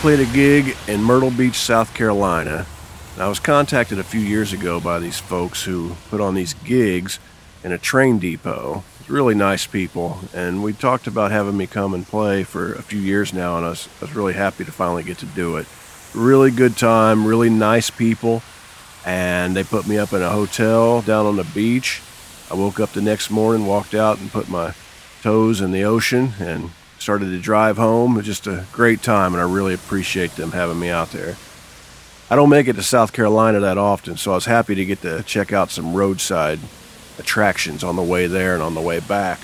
played a gig in Myrtle Beach, South Carolina. I was contacted a few years ago by these folks who put on these gigs in a train depot. Really nice people, and we talked about having me come and play for a few years now, and I was, I was really happy to finally get to do it. Really good time, really nice people, and they put me up in a hotel down on the beach. I woke up the next morning, walked out, and put my toes in the ocean, and started to drive home. Just a great time, and I really appreciate them having me out there. I don't make it to South Carolina that often, so I was happy to get to check out some roadside attractions on the way there and on the way back.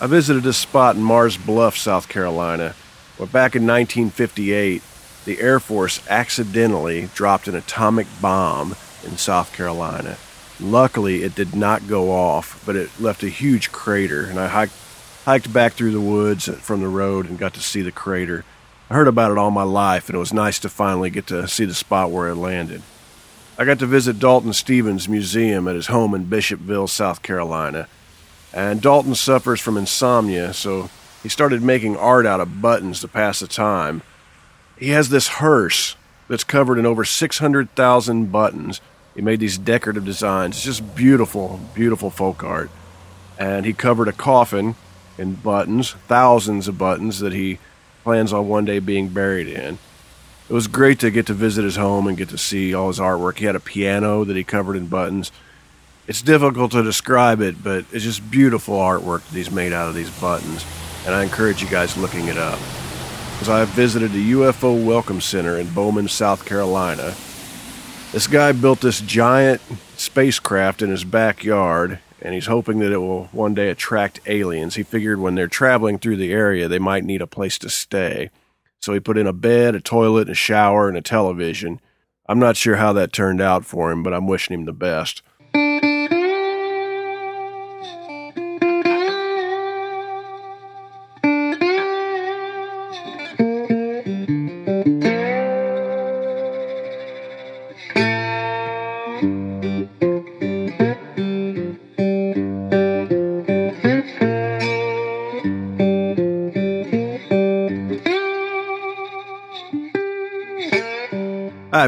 I visited a spot in Mars Bluff, South Carolina, where back in 1958, the Air Force accidentally dropped an atomic bomb in South Carolina. Luckily, it did not go off, but it left a huge crater, and I hiked, hiked back through the woods from the road and got to see the crater. I heard about it all my life, and it was nice to finally get to see the spot where it landed. I got to visit Dalton Stevens Museum at his home in Bishopville, South Carolina. And Dalton suffers from insomnia, so he started making art out of buttons to pass the time. He has this hearse that's covered in over 600,000 buttons. He made these decorative designs. It's just beautiful, beautiful folk art. And he covered a coffin in buttons, thousands of buttons that he plans on one day being buried in it was great to get to visit his home and get to see all his artwork. He had a piano that he covered in buttons. It's difficult to describe it, but it's just beautiful artwork that he's made out of these buttons, and I encourage you guys looking it up. Because I have visited the UFO Welcome Center in Bowman, South Carolina. This guy built this giant spacecraft in his backyard, and he's hoping that it will one day attract aliens. He figured when they're traveling through the area, they might need a place to stay. So he put in a bed, a toilet, a shower, and a television. I'm not sure how that turned out for him, but I'm wishing him the best.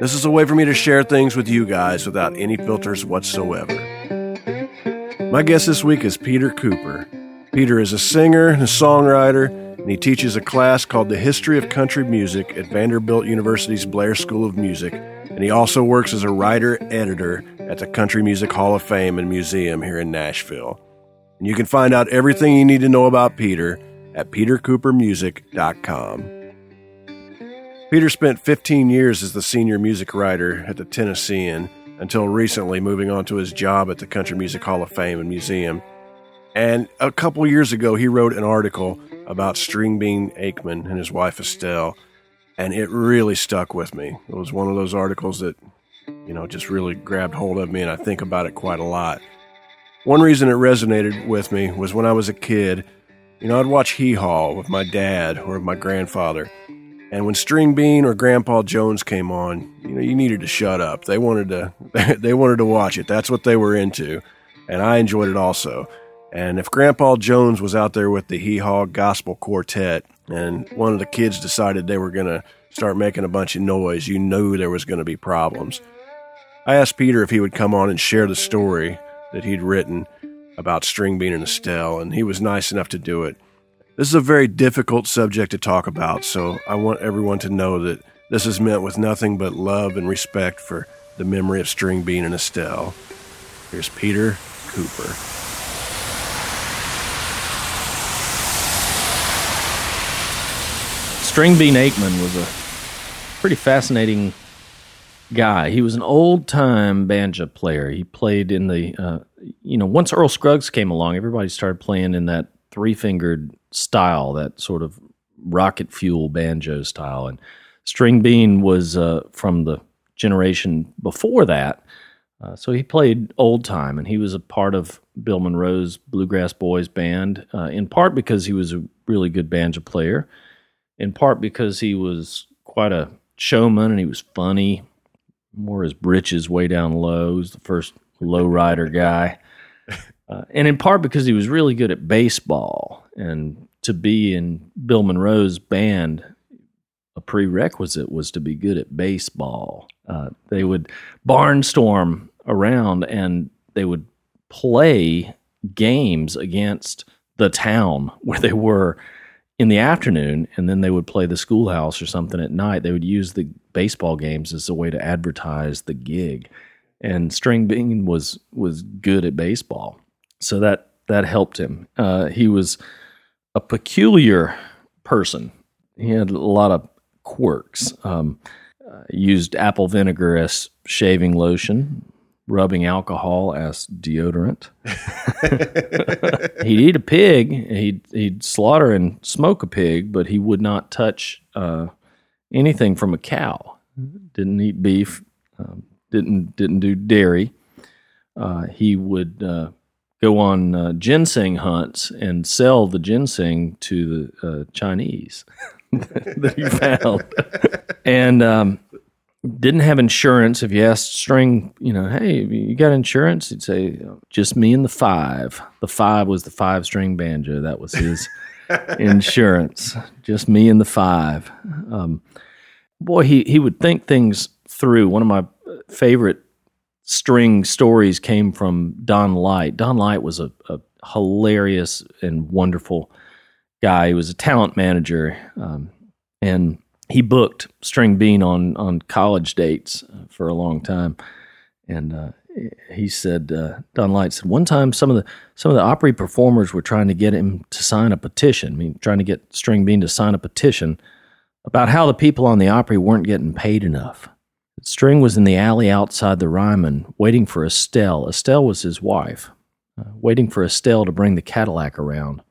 This is a way for me to share things with you guys without any filters whatsoever. My guest this week is Peter Cooper. Peter is a singer and a songwriter, and he teaches a class called The History of Country Music at Vanderbilt University's Blair School of Music, and he also works as a writer editor at the Country Music Hall of Fame and Museum here in Nashville. And you can find out everything you need to know about Peter at petercoopermusic.com. Peter spent 15 years as the senior music writer at the Tennessean until recently moving on to his job at the Country Music Hall of Fame and Museum. And a couple years ago, he wrote an article about Stringbean Akeman and his wife Estelle, and it really stuck with me. It was one of those articles that, you know, just really grabbed hold of me, and I think about it quite a lot. One reason it resonated with me was when I was a kid, you know, I'd watch Hee Haw with my dad or my grandfather. And when String Bean or Grandpa Jones came on, you know, you needed to shut up. They wanted to they wanted to watch it. That's what they were into. And I enjoyed it also. And if Grandpa Jones was out there with the Hee Haw Gospel Quartet and one of the kids decided they were going to start making a bunch of noise, you knew there was going to be problems. I asked Peter if he would come on and share the story that he'd written about String Bean and Estelle, and he was nice enough to do it. This is a very difficult subject to talk about, so I want everyone to know that this is meant with nothing but love and respect for the memory of String Bean and Estelle. Here's Peter Cooper. String Bean Akeman was a pretty fascinating guy. He was an old time banjo player. He played in the, uh, you know, once Earl Scruggs came along, everybody started playing in that three fingered style, that sort of rocket fuel banjo style. And String Bean was uh, from the generation before that. Uh, so he played old time, and he was a part of Bill Monroe's Bluegrass Boys band, uh, in part because he was a really good banjo player, in part because he was quite a showman and he was funny, wore his breeches way down low. He was the first low rider guy. Uh, and in part because he was really good at baseball. And to be in Bill Monroe's band, a prerequisite was to be good at baseball. Uh, they would barnstorm around and they would play games against the town where they were in the afternoon and then they would play the schoolhouse or something at night. They would use the baseball games as a way to advertise the gig. And string bean was was good at baseball. So that that helped him. Uh, he was a peculiar person he had a lot of quirks um, uh, used apple vinegar as shaving lotion rubbing alcohol as deodorant. he'd eat a pig. He'd he'd slaughter and smoke a pig, but he would not touch uh, anything from a cow. Didn't eat beef. Um, didn't didn't do dairy. Uh, he would uh, go on uh, ginseng hunts and sell the ginseng to the uh, Chinese that he found, and. Um, didn't have insurance. If you asked String, you know, hey, you got insurance? He'd say, just me and the five. The five was the five string banjo. That was his insurance. Just me and the five. Um, boy, he, he would think things through. One of my favorite string stories came from Don Light. Don Light was a, a hilarious and wonderful guy. He was a talent manager. Um, and he booked String Bean on on college dates uh, for a long time, and uh, he said uh, Don Light said one time some of the some of the Opry performers were trying to get him to sign a petition. I mean, trying to get String Bean to sign a petition about how the people on the Opry weren't getting paid enough. String was in the alley outside the Ryman, waiting for Estelle. Estelle was his wife, uh, waiting for Estelle to bring the Cadillac around,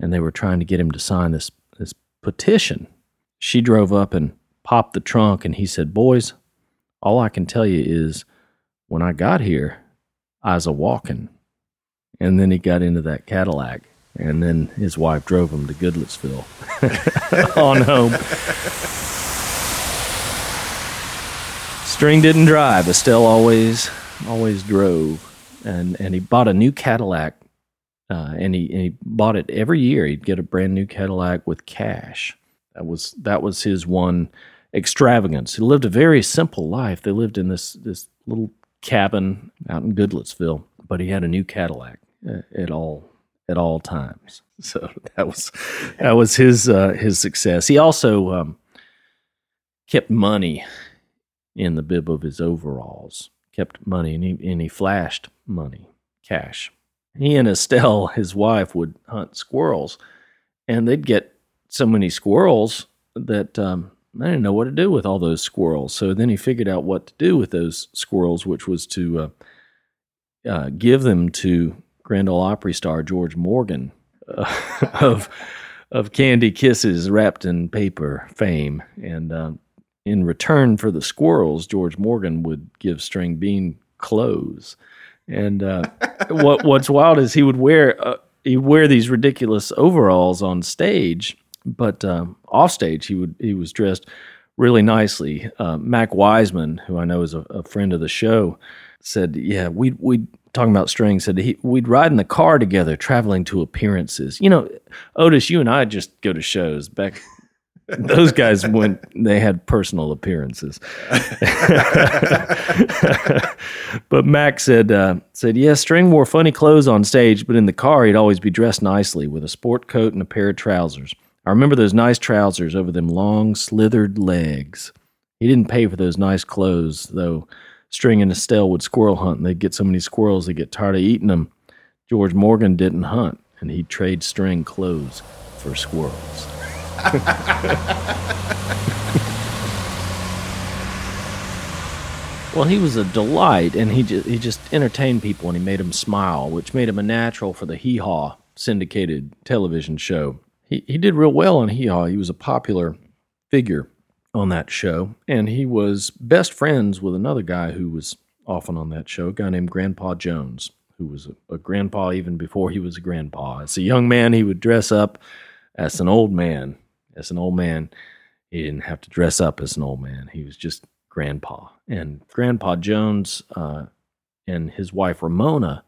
and they were trying to get him to sign this this petition she drove up and popped the trunk, and he said, Boys, all I can tell you is when I got here, I was a walking. And then he got into that Cadillac, and then his wife drove him to Goodlettsville on home. String didn't drive. Estelle always always drove, and and he bought a new Cadillac, uh, and he and he bought it every year. He'd get a brand new Cadillac with cash, that was that was his one extravagance. He lived a very simple life. They lived in this this little cabin out in Goodlettsville, but he had a new Cadillac uh, at all at all times. So that was that was his uh, his success. He also um, kept money in the bib of his overalls. Kept money and he and he flashed money, cash. He and Estelle, his wife, would hunt squirrels, and they'd get so many squirrels that um, I didn't know what to do with all those squirrels. So then he figured out what to do with those squirrels, which was to uh, uh, give them to Grand Ole Opry star George Morgan uh, of of Candy Kisses wrapped in paper fame, and uh, in return for the squirrels, George Morgan would give String Bean clothes. And uh, what what's wild is he would wear uh, he'd wear these ridiculous overalls on stage but um, off stage, he would he was dressed really nicely. Uh, Mac Wiseman, who I know is a, a, friend of the show, said, "Yeah, we we talking about strings. Said he, we'd ride in the car together, traveling to appearances. You know, Otis, you and I just go to shows back." Those guys went. They had personal appearances, but Mac said uh, said yes. String wore funny clothes on stage, but in the car he'd always be dressed nicely with a sport coat and a pair of trousers. I remember those nice trousers over them long, slithered legs. He didn't pay for those nice clothes, though. String and Estelle would squirrel hunt, and they'd get so many squirrels they'd get tired of eating them. George Morgan didn't hunt, and he'd trade String clothes for squirrels. well, he was a delight, and he just, he just entertained people, and he made them smile, which made him a natural for the Hee Haw syndicated television show he, he did real well on Hee Haw. He was a popular figure on that show, and he was best friends with another guy who was often on that show, a guy named Grandpa Jones, who was a, a grandpa even before he was a grandpa. As a young man, he would dress up as an old man. As an old man, he didn't have to dress up as an old man. He was just grandpa. And Grandpa Jones uh, and his wife Ramona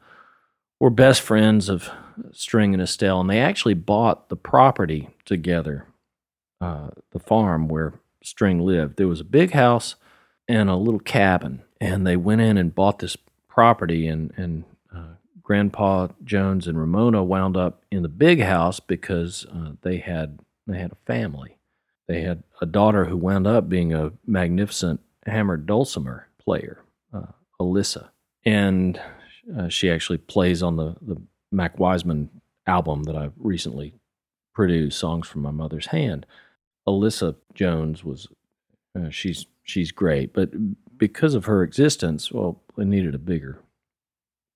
were best friends of String and Estelle, and they actually bought the property together, uh, the farm where String lived. There was a big house and a little cabin, and they went in and bought this property, and and uh, Grandpa Jones and Ramona wound up in the big house because uh, they had they had a family. They had a daughter who wound up being a magnificent hammered dulcimer player, uh, Alisa, and uh, she actually plays on the the Mac Wiseman album that I've recently produced, "Songs from My Mother's Hand." Alisa Jones was uh, she's she's great, but because of her existence, well, they needed a bigger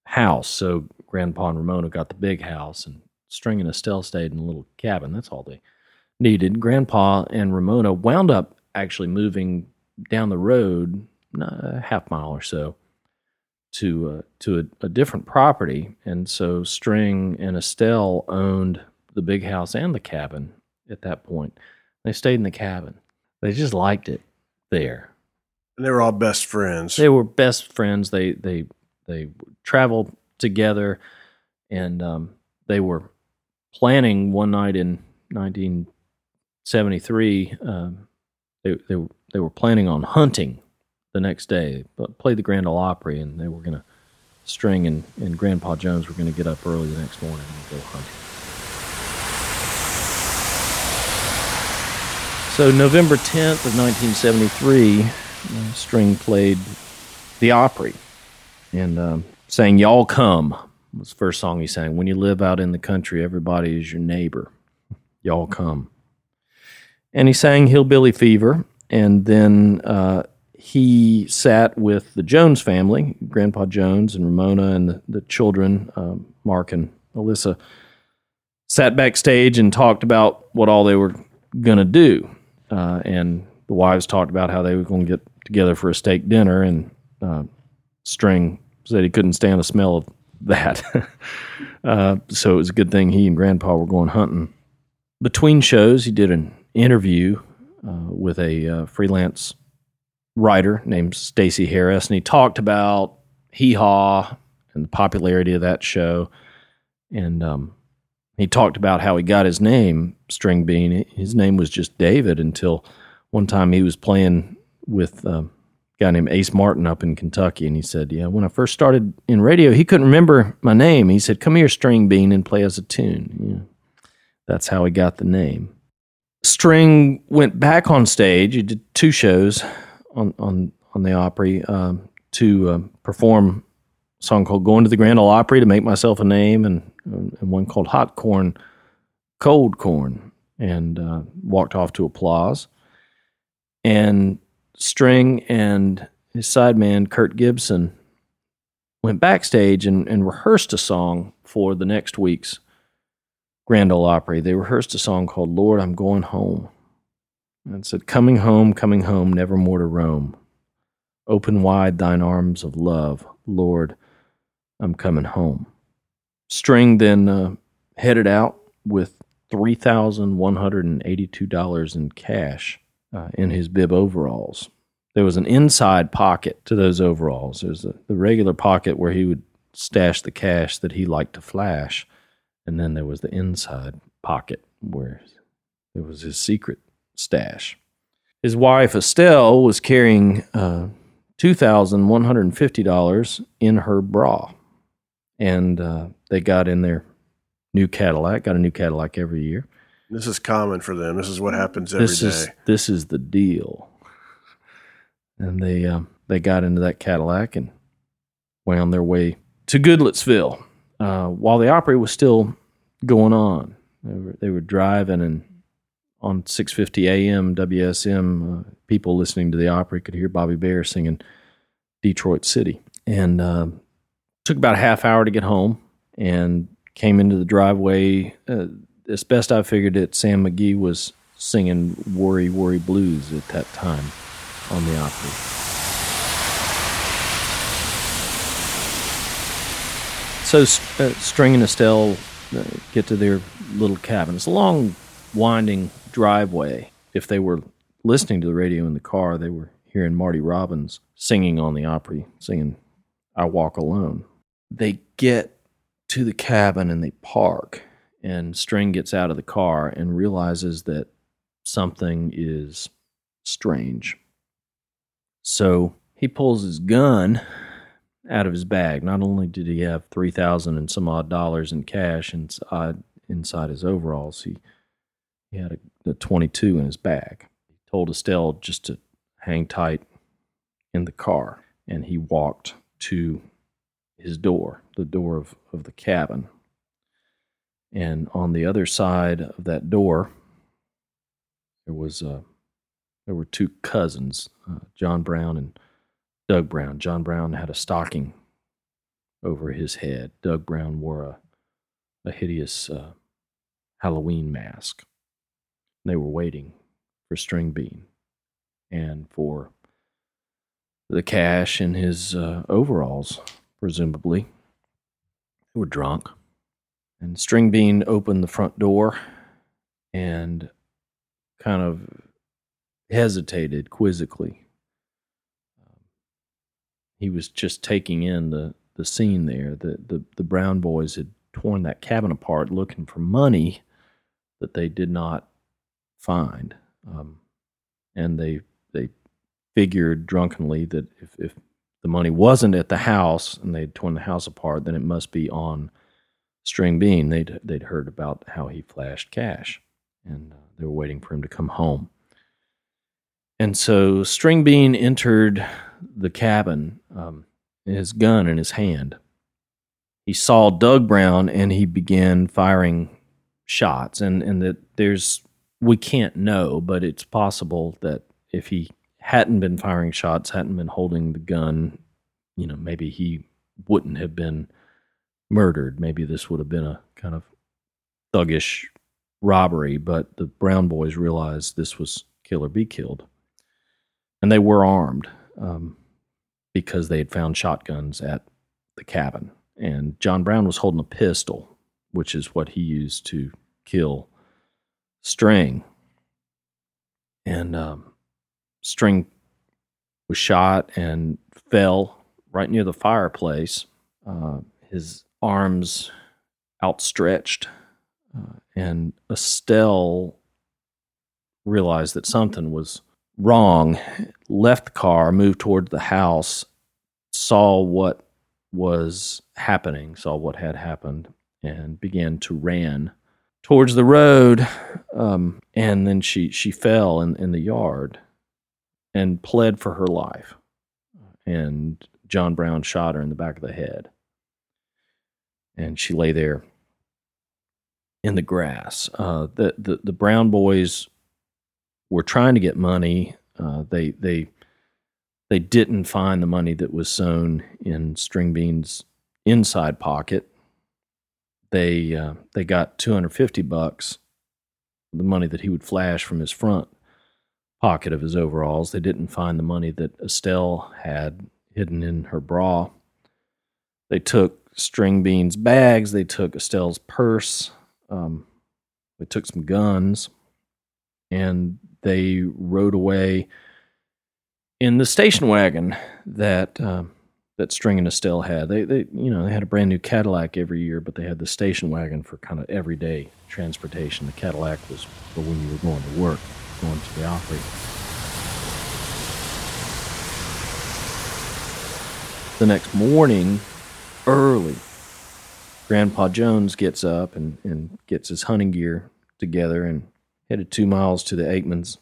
house. So Grandpa and Ramona got the big house, and String and Estelle stayed in a little cabin. That's all they needed. Grandpa and Ramona wound up actually moving down the road, a half mile or so, to uh, to a, a different property, and so String and Estelle owned the big house and the cabin at that point. They stayed in the cabin. They just liked it there. And they were all best friends. They were best friends. They they they traveled together, and um, they were planning one night in 1973. Um, they they they were planning on hunting the next day, but played the Grand Ole Opry, and they were going to string and, and Grandpa Jones were going to get up early the next morning and go hunting. So November 10th of 1973, uh, String played the Opry and um, sang "Y'all Come" was the first song he sang. When you live out in the country, everybody is your neighbor. Y'all come. And he sang "Hillbilly Fever," and then uh, he sat with the Jones family, Grandpa Jones and Ramona and the, the children, um, Mark and Alisa, sat backstage and talked about what all they were going to do uh, and the wives talked about how they were going to get together for a steak dinner, and uh, String said he couldn't stand the smell of that. uh, so it was a good thing he and Grandpa were going hunting. Between shows, he did an interview uh, with a uh, freelance writer named Stacy Harris, and he talked about Hee Haw and the popularity of that show. And um, he talked about how he got his name, String Bean. His name was just David until one time he was playing with a guy named Ace Martin up in Kentucky. And he said, Yeah, when I first started in radio, he couldn't remember my name. He said, Come here, String Bean, and play us a tune. that's how he got the name. String went back on stage. He did two shows on, on, on the Opry um, to uh, perform a song called Going to the Grand Ole Opry to make myself a name and and one called Hot Corn, Cold Corn, and uh, walked off to applause. And String and his sideman, Kurt Gibson, went backstage and, and rehearsed a song for the next week's Grand Ole Opry. They rehearsed a song called Lord, I'm Going Home. And said, Coming home, coming home, never more to roam. Open wide thine arms of love, Lord, I'm coming home. String then uh, headed out with $3,182 in cash uh, in his bib overalls. There was an inside pocket to those overalls. There's a, the regular pocket where he would stash the cash that he liked to flash. And then there was the inside pocket where it was his secret stash. His wife, Estelle, was carrying uh, $2,150 in her bra and uh, they got in their new Cadillac. Got a new Cadillac every year. This is common for them. This is what happens every this day. Is, this is the deal. And they um, they got into that Cadillac and wound their way to Goodlettsville uh, while the Opry was still going on. They were, they were driving and on 6:50 a.m. WSM, uh, people listening to the Opry could hear Bobby Bare singing Detroit City, and uh, took about a half hour to get home and came into the driveway. Uh, as best I figured it, Sam McGee was singing Worry, Worry Blues at that time on the Opry. So uh, String and Estelle uh, get to their little cabin. It's a long, winding driveway. If they were listening to the radio in the car, they were hearing Marty Robbins singing on the Opry, singing I Walk Alone. They get to the cabin and they park, and String gets out of the car and realizes that something is strange. So he pulls his gun out of his bag. Not only did he have three thousand and some odd dollars in cash inside inside his overalls, he he had a, a twenty two in his bag. He told Estelle just to hang tight in the car, and he walked to his door, the door of, of the cabin. And on the other side of that door, there was uh, there were two cousins, uh, John Brown and Doug Brown. John Brown had a stocking over his head. Doug Brown wore a, a hideous uh, Halloween mask. They were waiting for String Bean and for the cash in his uh, overalls, presumably. They were drunk. And String Bean opened the front door and kind of hesitated quizzically. He was just taking in the, the scene there. The, the, the Brown boys had torn that cabin apart looking for money that they did not find. Um, and they they figured drunkenly that if, if the money wasn't at the house and they'd torn the house apart, then it must be on String Bean. They'd they'd heard about how he flashed cash, and uh, they were waiting for him to come home. And so String Bean entered the cabin, um, his gun in his hand. He saw Doug Brown and he began firing shots. And, and that there's, we can't know, but it's possible that if he hadn't been firing shots, hadn't been holding the gun, you know, maybe he wouldn't have been murdered. Maybe this would have been a kind of thuggish robbery, but the Brown boys realized this was kill or be killed. And they were armed um, because they had found shotguns at the cabin. And John Brown was holding a pistol, which is what he used to kill String. And um, String was shot and fell right near the fireplace, uh, his arms outstretched uh, and Estelle realized that something was wrong, left the car, moved toward the house, saw what was happening, saw what had happened, and began to ran towards the road. Um, and then she, she fell in, in the yard and pled for her life. And John Brown shot her in the back of the head. And she lay there in the grass. Uh, the, the the Brown boys were trying to get money. Uh, they they they didn't find the money that was sewn in String Bean's inside pocket. They uh, they got two hundred fifty bucks, the money that he would flash from his front pocket of his overalls. They didn't find the money that Estelle had hidden in her bra. They took String Bean's bags. They took Estelle's purse. Um, they took some guns and they rode away in the station wagon that uh, that String and Estelle had. They, they, you know, they had a brand new Cadillac every year, but they had the station wagon for kind of everyday transportation. The Cadillac was for when you were going to work, going to the Opry. The next morning, early, Grandpa Jones gets up and, and gets his hunting gear together and headed two miles to the Akeman's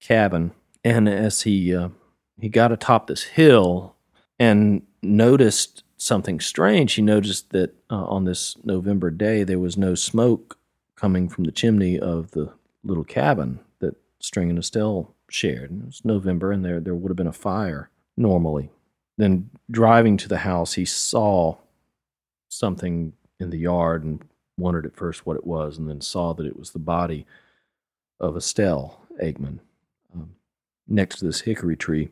cabin. And as he uh, he got atop this hill and noticed something strange, he noticed that uh, on this November day there was no smoke coming from the chimney of the little cabin that String and Estelle shared. It was November, and there there would have been a fire normally. Then driving to the house, he saw something in the yard and wondered at first what it was, and then saw that it was the body of Estelle Akeman um, next to this hickory tree.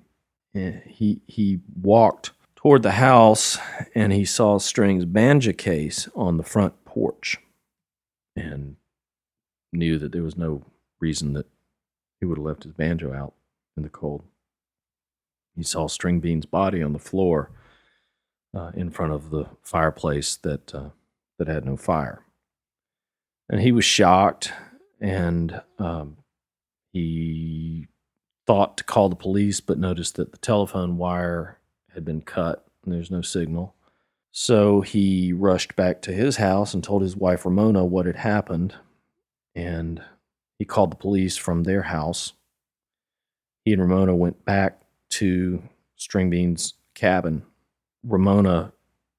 And he he walked toward the house and he saw String's banjo case on the front porch and knew that there was no reason that he would have left his banjo out in the cold. He saw String Bean's body on the floor uh, in front of the fireplace that uh, that had no fire, and he was shocked, and um, he thought to call the police, but noticed that the telephone wire had been cut and there's no signal. So he rushed back to his house and told his wife Ramona what had happened, and he called the police from their house. He and Ramona went back to Stringbean's cabin. Ramona,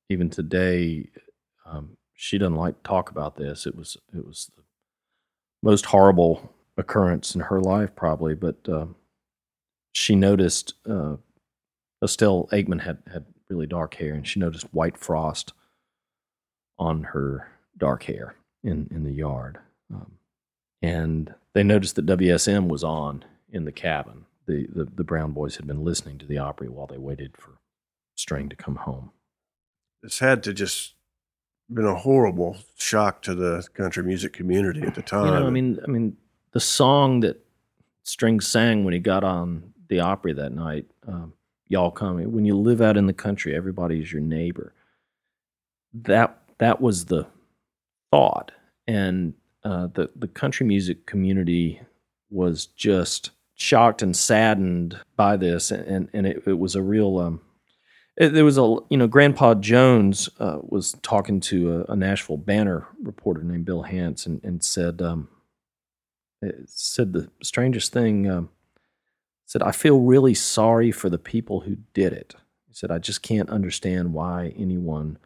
even today, um, she doesn't like to talk about this. It was it was the most horrible occurrence in her life, probably. But uh, she noticed uh, Estelle Akeman had had really dark hair, and she noticed white frost on her dark hair in in the yard. Um, and they noticed that WSM was on in the cabin. The, the, the Brown boys had been listening to the Opry while they waited for String to come home. It's had to just been a horrible shock to the country music community at the time. You know, I mean, I mean, the song that String sang when he got on the Opry that night, um, "Y'all Come." When you live out in the country, everybody is your neighbor. That that was the thought, and uh, the the country music community was just shocked and saddened by this, and and it, it was a real. Um, there was a you know Grandpa Jones uh, was talking to a, a, Nashville Banner reporter named Bill Hance and, and said um, said the strangest thing. Um, said I feel really sorry for the people who did it. He said I just can't understand why anyone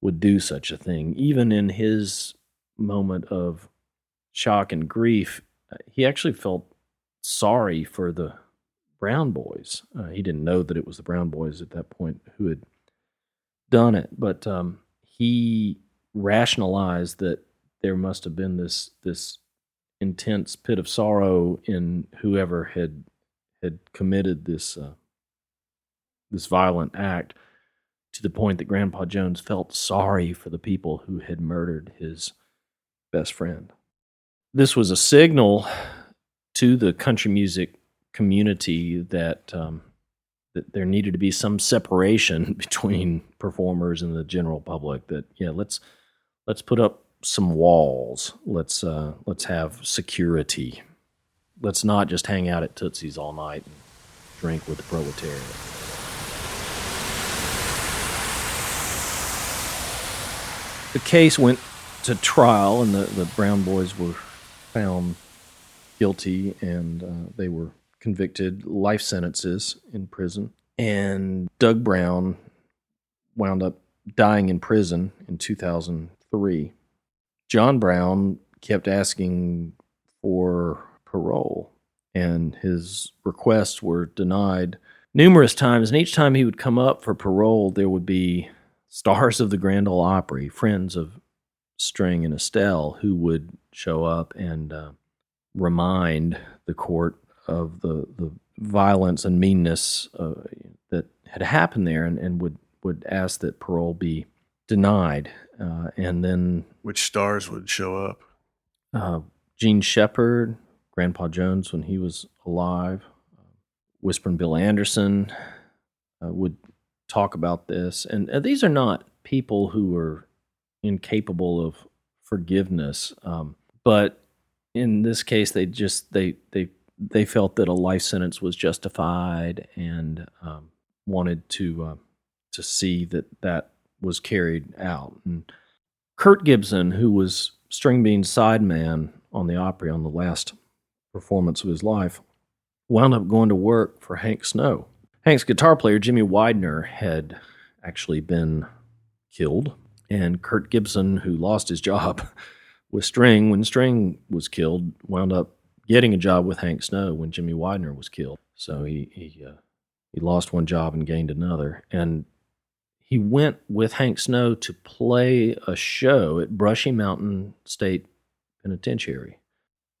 would do such a thing, even in his moment of shock and grief, uh, he actually felt sorry for the Brown boys. Uh, he didn't know that it was the Brown boys at that point who had done it, but um, he rationalized that there must have been this this intense pit of sorrow in whoever had had committed this uh, this violent act to the point that Grandpa Jones felt sorry for the people who had murdered his best friend. This was a signal to the country music community that um, that there needed to be some separation between performers and the general public. That yeah, let's let's put up some walls. Let's uh, let's have security. Let's not just hang out at Tootsie's all night and drink with the proletariat. The case went to trial, and the, the Brown boys were found guilty, and uh, they were convicted life sentences in prison. And Doug Brown wound up dying in prison in 2003. John Brown kept asking for parole, and his requests were denied numerous times. And each time he would come up for parole, there would be stars of the Grand Ole Opry, friends of String and Estelle who would show up and uh, remind the court of the, the violence and meanness uh, that had happened there and, and would, would ask that parole be denied. Uh, and then. Which stars would show up? Uh, Jean Shepard, Grandpa Jones when he was alive, Whispering Bill Anderson uh, would talk about this. And uh, these are not people who were incapable of forgiveness. Um, but in this case, they just they they they felt that a life sentence was justified and um, wanted to uh, to see that that was carried out. And Kurt Gibson, who was String Bean's sideman on the Opry on the last performance of his life, wound up going to work for Hank Snow. Hank's guitar player Jimmy Widener had actually been killed and Kurt Gibson, who lost his job with String when String was killed, wound up getting a job with Hank Snow when Jimmy Widener was killed. So he he uh, he lost one job and gained another, and he went with Hank Snow to play a show at Brushy Mountain State Penitentiary.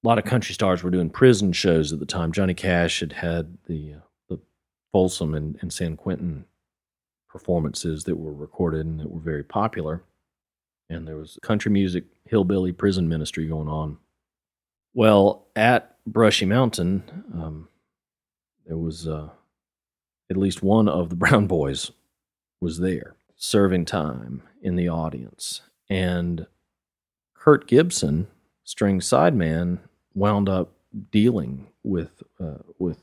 a lot of country stars were doing prison shows at the time. Johnny Cash had had the uh, the Folsom and, and San Quentin performances that were recorded and that were very popular. And there was country music, hillbilly prison ministry going on. Well, at Brushy Mountain, um, there was uh, at least one of the Brown Boys was there serving time in the audience. And Kurt Gibson, string sideman, wound up dealing with uh, with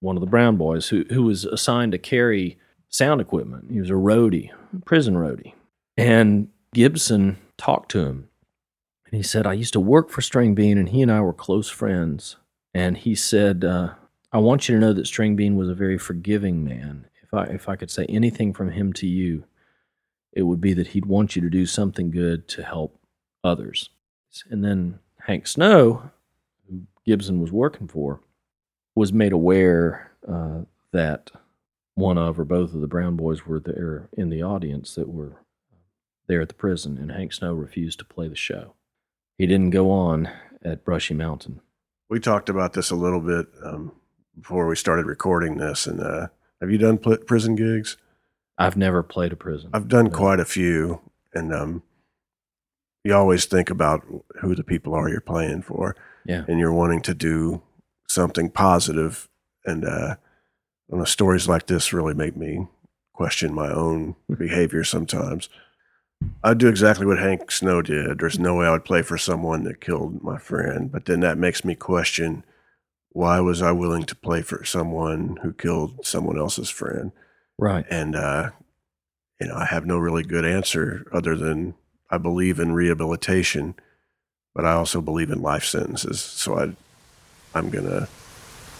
one of the Brown Boys who who was assigned to carry sound equipment. He was a roadie, prison roadie, and Gibson talked to him, and he said, "I used to work for String Bean, and he and I were close friends." And he said, uh, "I want you to know that String Bean was a very forgiving man. If I if I could say anything from him to you, it would be that he'd want you to do something good to help others." And then Hank Snow, who Gibson was working for, was made aware uh, that one of or both of the Brown boys were there in the audience that were there at the prison, and Hank Snow refused to play the show. He didn't go on at Brushy Mountain. We talked about this a little bit um, before we started recording this. And uh, have you done pl- prison gigs? I've never played a prison. I've done quite a few, and um, you always think about who the people are you're playing for, Yeah. and you're wanting to do something positive. And uh, know, stories like this really make me question my own behavior sometimes. I'd do exactly what Hank Snow did. There's no way I would play for someone that killed my friend, but then that makes me question why was I willing to play for someone who killed someone else's friend? Right. and uh, you know I have no really good answer other than I believe in rehabilitation, but I also believe in life sentences. So I, I'm gonna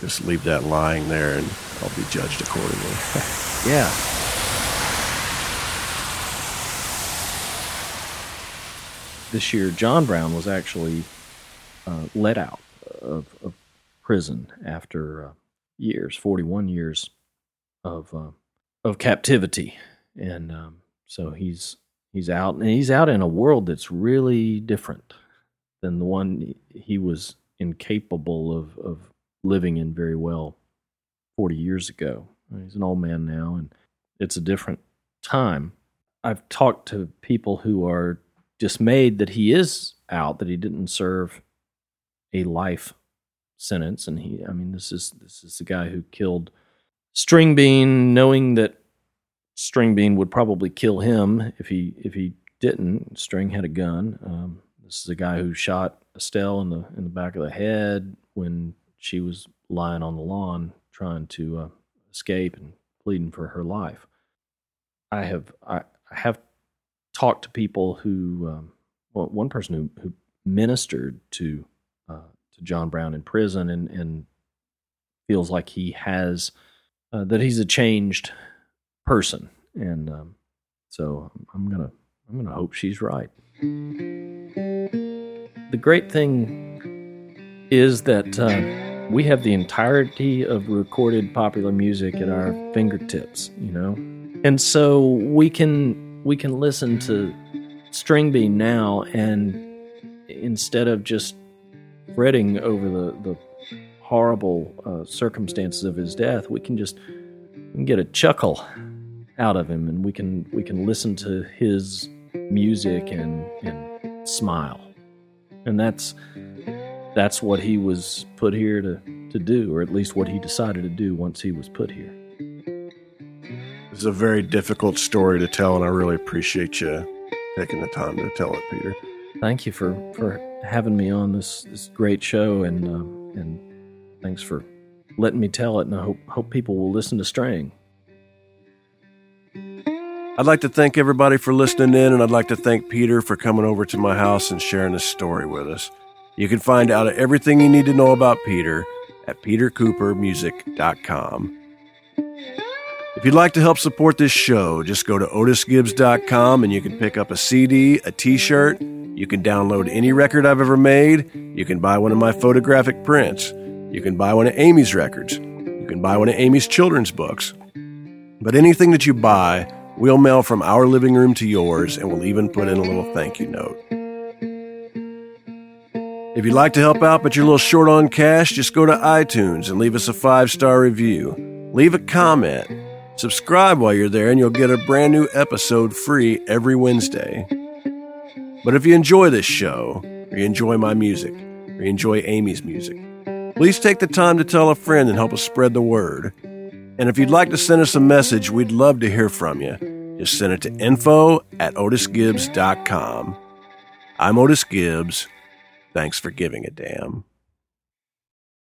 just leave that lying there, and I'll be judged accordingly. Yeah. This year, John Brown was actually uh, let out of, of prison after uh, years, 41 years of uh, of captivity, and um, so he's he's out, and he's out in a world that's really different than the one he was incapable of of living in very well 40 years ago. He's an old man now, and it's a different time. I've talked to people who are dismayed that he is out, that he didn't serve a life sentence, and he. I mean, this is this is the guy who killed String Bean, knowing that String Bean would probably kill him if he if he didn't. String had a gun. Um, this is a guy who shot Estelle in the in the back of the head when she was lying on the lawn trying to uh, escape and pleading for her life. I have I, I have talked to people who um, well one person who, who ministered to uh, to John Brown in prison and and feels like he has uh, that he's a changed person and um, so I'm gonna I'm gonna hope she's right. The great thing is that uh, we have the entirety of recorded popular music at our fingertips, you know, and so we can we can listen to String Bean now, and instead of just fretting over the the horrible uh, circumstances of his death, we can just get a chuckle out of him, and we can we can listen to his music and and smile, and that's that's what he was put here to to do, or at least what he decided to do once he was put here. Is a very difficult story to tell, and I really appreciate you taking the time to tell it, Peter. Thank you for for having me on this this great show, and um, and thanks for letting me tell it. And I hope hope people will listen to Straying. I'd like to thank everybody for listening in, and I'd like to thank Peter for coming over to my house and sharing his story with us. You can find out everything you need to know about Peter at petercoopermusic.com. If you'd like to help support this show, just go to otisgibbs.com and you can pick up a CD, a t shirt. You can download any record I've ever made. You can buy one of my photographic prints. You can buy one of Amy's records. You can buy one of Amy's children's books. But anything that you buy, we'll mail from our living room to yours, and we'll even put in a little thank you note. If you'd like to help out but you're a little short on cash, just go to iTunes and leave us a five star review. Leave a comment. Subscribe while you're there, and you'll get a brand new episode free every Wednesday. But if you enjoy this show, or you enjoy my music, or you enjoy Amy's music, please take the time to tell a friend and help us spread the word. And if you'd like to send us a message, we'd love to hear from you. Just send it to info at otisgibbs.com. I'm Otis Gibbs. Thanks for giving a damn.